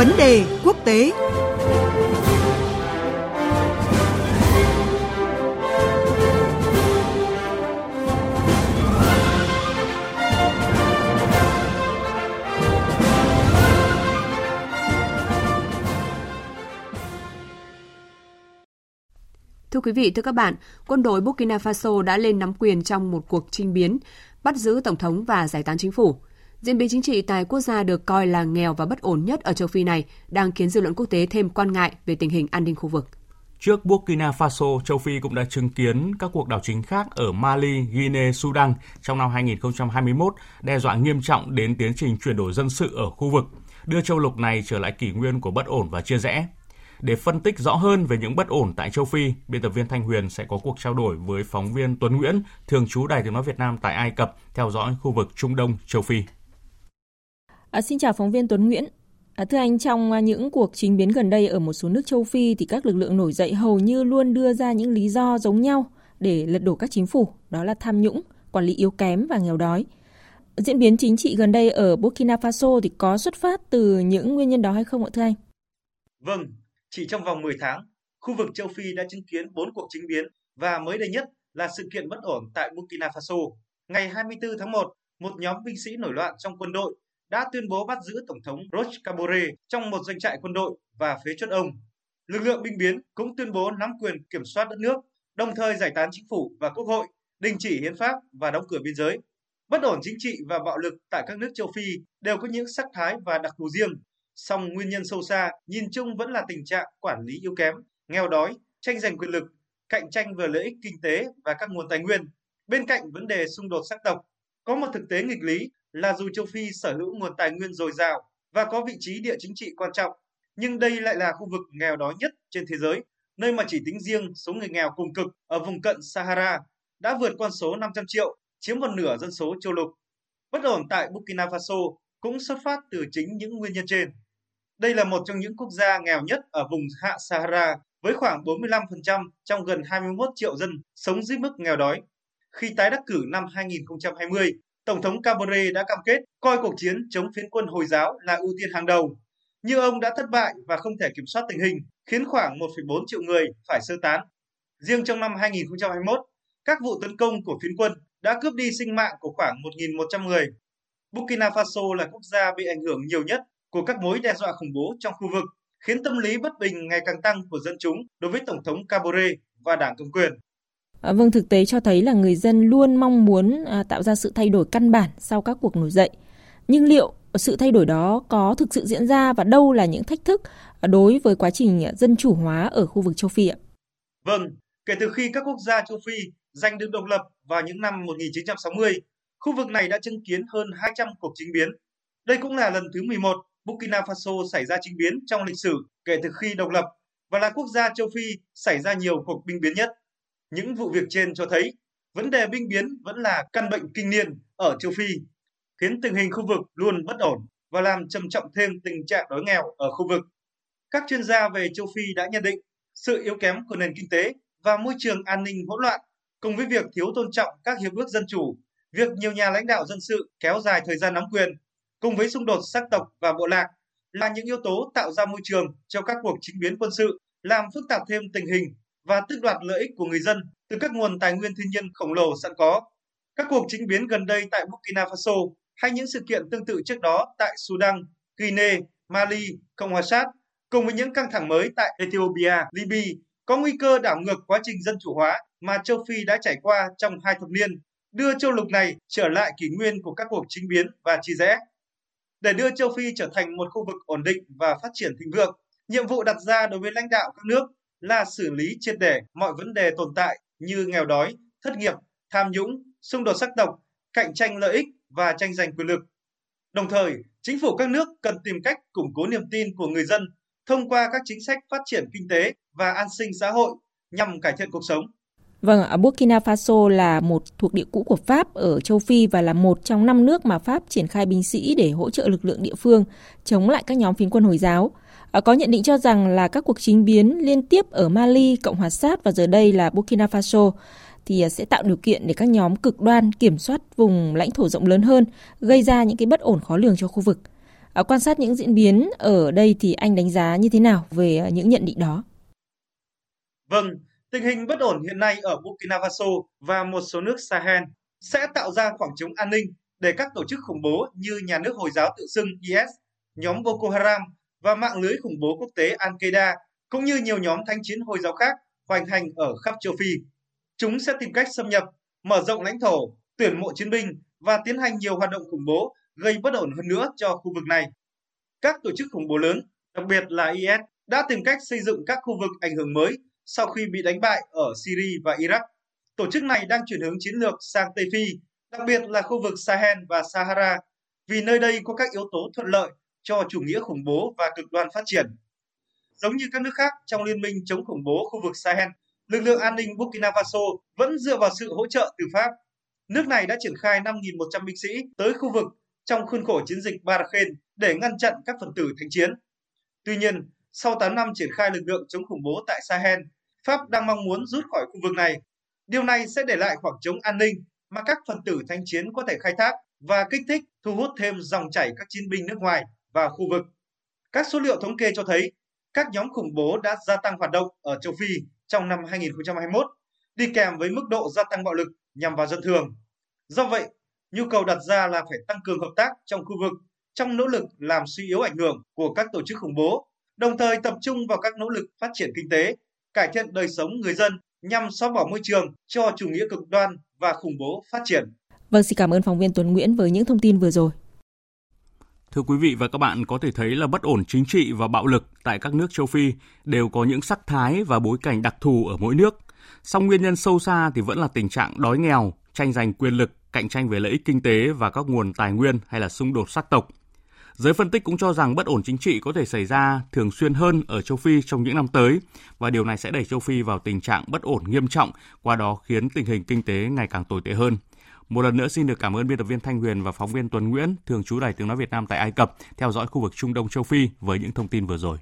Vấn đề quốc tế Thưa quý vị, thưa các bạn, quân đội Burkina Faso đã lên nắm quyền trong một cuộc chinh biến, bắt giữ tổng thống và giải tán chính phủ. Diễn biến chính trị tại quốc gia được coi là nghèo và bất ổn nhất ở châu Phi này đang khiến dư luận quốc tế thêm quan ngại về tình hình an ninh khu vực. Trước Burkina Faso, châu Phi cũng đã chứng kiến các cuộc đảo chính khác ở Mali, Guinea, Sudan trong năm 2021, đe dọa nghiêm trọng đến tiến trình chuyển đổi dân sự ở khu vực, đưa châu lục này trở lại kỷ nguyên của bất ổn và chia rẽ. Để phân tích rõ hơn về những bất ổn tại châu Phi, biên tập viên Thanh Huyền sẽ có cuộc trao đổi với phóng viên Tuấn Nguyễn, thường trú Đài Tiếng Nói Việt Nam tại Ai Cập, theo dõi khu vực Trung Đông, châu Phi. À, xin chào phóng viên Tuấn Nguyễn. À, thưa anh, trong à, những cuộc chính biến gần đây ở một số nước châu Phi thì các lực lượng nổi dậy hầu như luôn đưa ra những lý do giống nhau để lật đổ các chính phủ, đó là tham nhũng, quản lý yếu kém và nghèo đói. Diễn biến chính trị gần đây ở Burkina Faso thì có xuất phát từ những nguyên nhân đó hay không ạ thưa anh? Vâng, chỉ trong vòng 10 tháng, khu vực châu Phi đã chứng kiến 4 cuộc chính biến và mới đây nhất là sự kiện bất ổn tại Burkina Faso. Ngày 24 tháng 1, một nhóm binh sĩ nổi loạn trong quân đội đã tuyên bố bắt giữ Tổng thống Roch Kabore trong một doanh trại quân đội và phế chốt ông. Lực lượng binh biến cũng tuyên bố nắm quyền kiểm soát đất nước, đồng thời giải tán chính phủ và quốc hội, đình chỉ hiến pháp và đóng cửa biên giới. Bất ổn chính trị và bạo lực tại các nước châu Phi đều có những sắc thái và đặc thù riêng, song nguyên nhân sâu xa nhìn chung vẫn là tình trạng quản lý yếu kém, nghèo đói, tranh giành quyền lực, cạnh tranh về lợi ích kinh tế và các nguồn tài nguyên. Bên cạnh vấn đề xung đột sắc tộc, có một thực tế nghịch lý là dù châu Phi sở hữu nguồn tài nguyên dồi dào và có vị trí địa chính trị quan trọng, nhưng đây lại là khu vực nghèo đói nhất trên thế giới, nơi mà chỉ tính riêng số người nghèo cùng cực ở vùng cận Sahara đã vượt con số 500 triệu, chiếm một nửa dân số châu lục. Bất ổn tại Burkina Faso cũng xuất phát từ chính những nguyên nhân trên. Đây là một trong những quốc gia nghèo nhất ở vùng hạ Sahara với khoảng 45% trong gần 21 triệu dân sống dưới mức nghèo đói. Khi tái đắc cử năm 2020, Tổng thống Kabore đã cam kết coi cuộc chiến chống phiến quân Hồi giáo là ưu tiên hàng đầu. Nhưng ông đã thất bại và không thể kiểm soát tình hình, khiến khoảng 1,4 triệu người phải sơ tán. Riêng trong năm 2021, các vụ tấn công của phiến quân đã cướp đi sinh mạng của khoảng 1.100 người. Burkina Faso là quốc gia bị ảnh hưởng nhiều nhất của các mối đe dọa khủng bố trong khu vực, khiến tâm lý bất bình ngày càng tăng của dân chúng đối với Tổng thống Kabore và đảng cầm quyền. À, vâng, thực tế cho thấy là người dân luôn mong muốn à, tạo ra sự thay đổi căn bản sau các cuộc nổi dậy. Nhưng liệu sự thay đổi đó có thực sự diễn ra và đâu là những thách thức à, đối với quá trình à, dân chủ hóa ở khu vực châu Phi ạ? Vâng, kể từ khi các quốc gia châu Phi giành được độc lập vào những năm 1960, khu vực này đã chứng kiến hơn 200 cuộc chính biến. Đây cũng là lần thứ 11 Burkina Faso xảy ra chính biến trong lịch sử kể từ khi độc lập và là quốc gia châu Phi xảy ra nhiều cuộc binh biến nhất. Những vụ việc trên cho thấy vấn đề binh biến vẫn là căn bệnh kinh niên ở châu Phi, khiến tình hình khu vực luôn bất ổn và làm trầm trọng thêm tình trạng đói nghèo ở khu vực. Các chuyên gia về châu Phi đã nhận định sự yếu kém của nền kinh tế và môi trường an ninh hỗn loạn cùng với việc thiếu tôn trọng các hiệp ước dân chủ, việc nhiều nhà lãnh đạo dân sự kéo dài thời gian nắm quyền cùng với xung đột sắc tộc và bộ lạc là những yếu tố tạo ra môi trường cho các cuộc chính biến quân sự, làm phức tạp thêm tình hình và tước đoạt lợi ích của người dân từ các nguồn tài nguyên thiên nhiên khổng lồ sẵn có. Các cuộc chính biến gần đây tại Burkina Faso hay những sự kiện tương tự trước đó tại Sudan, Guinea, Mali, Cộng hòa Sát cùng với những căng thẳng mới tại Ethiopia, Libya có nguy cơ đảo ngược quá trình dân chủ hóa mà châu Phi đã trải qua trong hai thập niên, đưa châu lục này trở lại kỷ nguyên của các cuộc chính biến và chia rẽ. Để đưa châu Phi trở thành một khu vực ổn định và phát triển thịnh vượng, nhiệm vụ đặt ra đối với lãnh đạo các nước là xử lý triệt để mọi vấn đề tồn tại như nghèo đói, thất nghiệp, tham nhũng, xung đột sắc tộc, cạnh tranh lợi ích và tranh giành quyền lực. Đồng thời, chính phủ các nước cần tìm cách củng cố niềm tin của người dân thông qua các chính sách phát triển kinh tế và an sinh xã hội nhằm cải thiện cuộc sống. Vâng, ở Burkina Faso là một thuộc địa cũ của Pháp ở châu Phi và là một trong năm nước mà Pháp triển khai binh sĩ để hỗ trợ lực lượng địa phương chống lại các nhóm phiến quân Hồi giáo. Ờ, có nhận định cho rằng là các cuộc chính biến liên tiếp ở Mali, Cộng hòa Sát và giờ đây là Burkina Faso thì ờ, sẽ tạo điều kiện để các nhóm cực đoan kiểm soát vùng lãnh thổ rộng lớn hơn, gây ra những cái bất ổn khó lường cho khu vực. À, quan sát những diễn biến ở đây thì anh đánh giá như thế nào về những nhận định đó? Vâng, tình hình bất ổn hiện nay ở Burkina Faso và một số nước Sahel sẽ tạo ra khoảng trống an ninh để các tổ chức khủng bố như nhà nước Hồi giáo tự xưng IS, nhóm Boko Haram và mạng lưới khủng bố quốc tế Al-Qaeda cũng như nhiều nhóm thanh chiến Hồi giáo khác hoành hành ở khắp châu Phi. Chúng sẽ tìm cách xâm nhập, mở rộng lãnh thổ, tuyển mộ chiến binh và tiến hành nhiều hoạt động khủng bố gây bất ổn hơn nữa cho khu vực này. Các tổ chức khủng bố lớn, đặc biệt là IS, đã tìm cách xây dựng các khu vực ảnh hưởng mới sau khi bị đánh bại ở Syria và Iraq. Tổ chức này đang chuyển hướng chiến lược sang Tây Phi, đặc biệt là khu vực Sahel và Sahara, vì nơi đây có các yếu tố thuận lợi cho chủ nghĩa khủng bố và cực đoan phát triển. Giống như các nước khác trong liên minh chống khủng bố khu vực Sahel, lực lượng an ninh Burkina Faso vẫn dựa vào sự hỗ trợ từ Pháp. Nước này đã triển khai 5.100 binh sĩ tới khu vực trong khuôn khổ chiến dịch Barakhen để ngăn chặn các phần tử thanh chiến. Tuy nhiên, sau 8 năm triển khai lực lượng chống khủng bố tại Sahel, Pháp đang mong muốn rút khỏi khu vực này. Điều này sẽ để lại khoảng trống an ninh mà các phần tử thanh chiến có thể khai thác và kích thích thu hút thêm dòng chảy các chiến binh nước ngoài và khu vực. Các số liệu thống kê cho thấy các nhóm khủng bố đã gia tăng hoạt động ở châu Phi trong năm 2021, đi kèm với mức độ gia tăng bạo lực nhằm vào dân thường. Do vậy, nhu cầu đặt ra là phải tăng cường hợp tác trong khu vực trong nỗ lực làm suy yếu ảnh hưởng của các tổ chức khủng bố, đồng thời tập trung vào các nỗ lực phát triển kinh tế, cải thiện đời sống người dân nhằm xóa bỏ môi trường cho chủ nghĩa cực đoan và khủng bố phát triển. Vâng, xin cảm ơn phóng viên Tuấn Nguyễn với những thông tin vừa rồi. Thưa quý vị và các bạn, có thể thấy là bất ổn chính trị và bạo lực tại các nước châu Phi đều có những sắc thái và bối cảnh đặc thù ở mỗi nước. Song nguyên nhân sâu xa thì vẫn là tình trạng đói nghèo, tranh giành quyền lực, cạnh tranh về lợi ích kinh tế và các nguồn tài nguyên hay là xung đột sắc tộc. Giới phân tích cũng cho rằng bất ổn chính trị có thể xảy ra thường xuyên hơn ở châu Phi trong những năm tới và điều này sẽ đẩy châu Phi vào tình trạng bất ổn nghiêm trọng, qua đó khiến tình hình kinh tế ngày càng tồi tệ hơn. Một lần nữa xin được cảm ơn biên tập viên Thanh Huyền và phóng viên Tuấn Nguyễn, thường trú Đài Tiếng Nói Việt Nam tại Ai Cập, theo dõi khu vực Trung Đông châu Phi với những thông tin vừa rồi.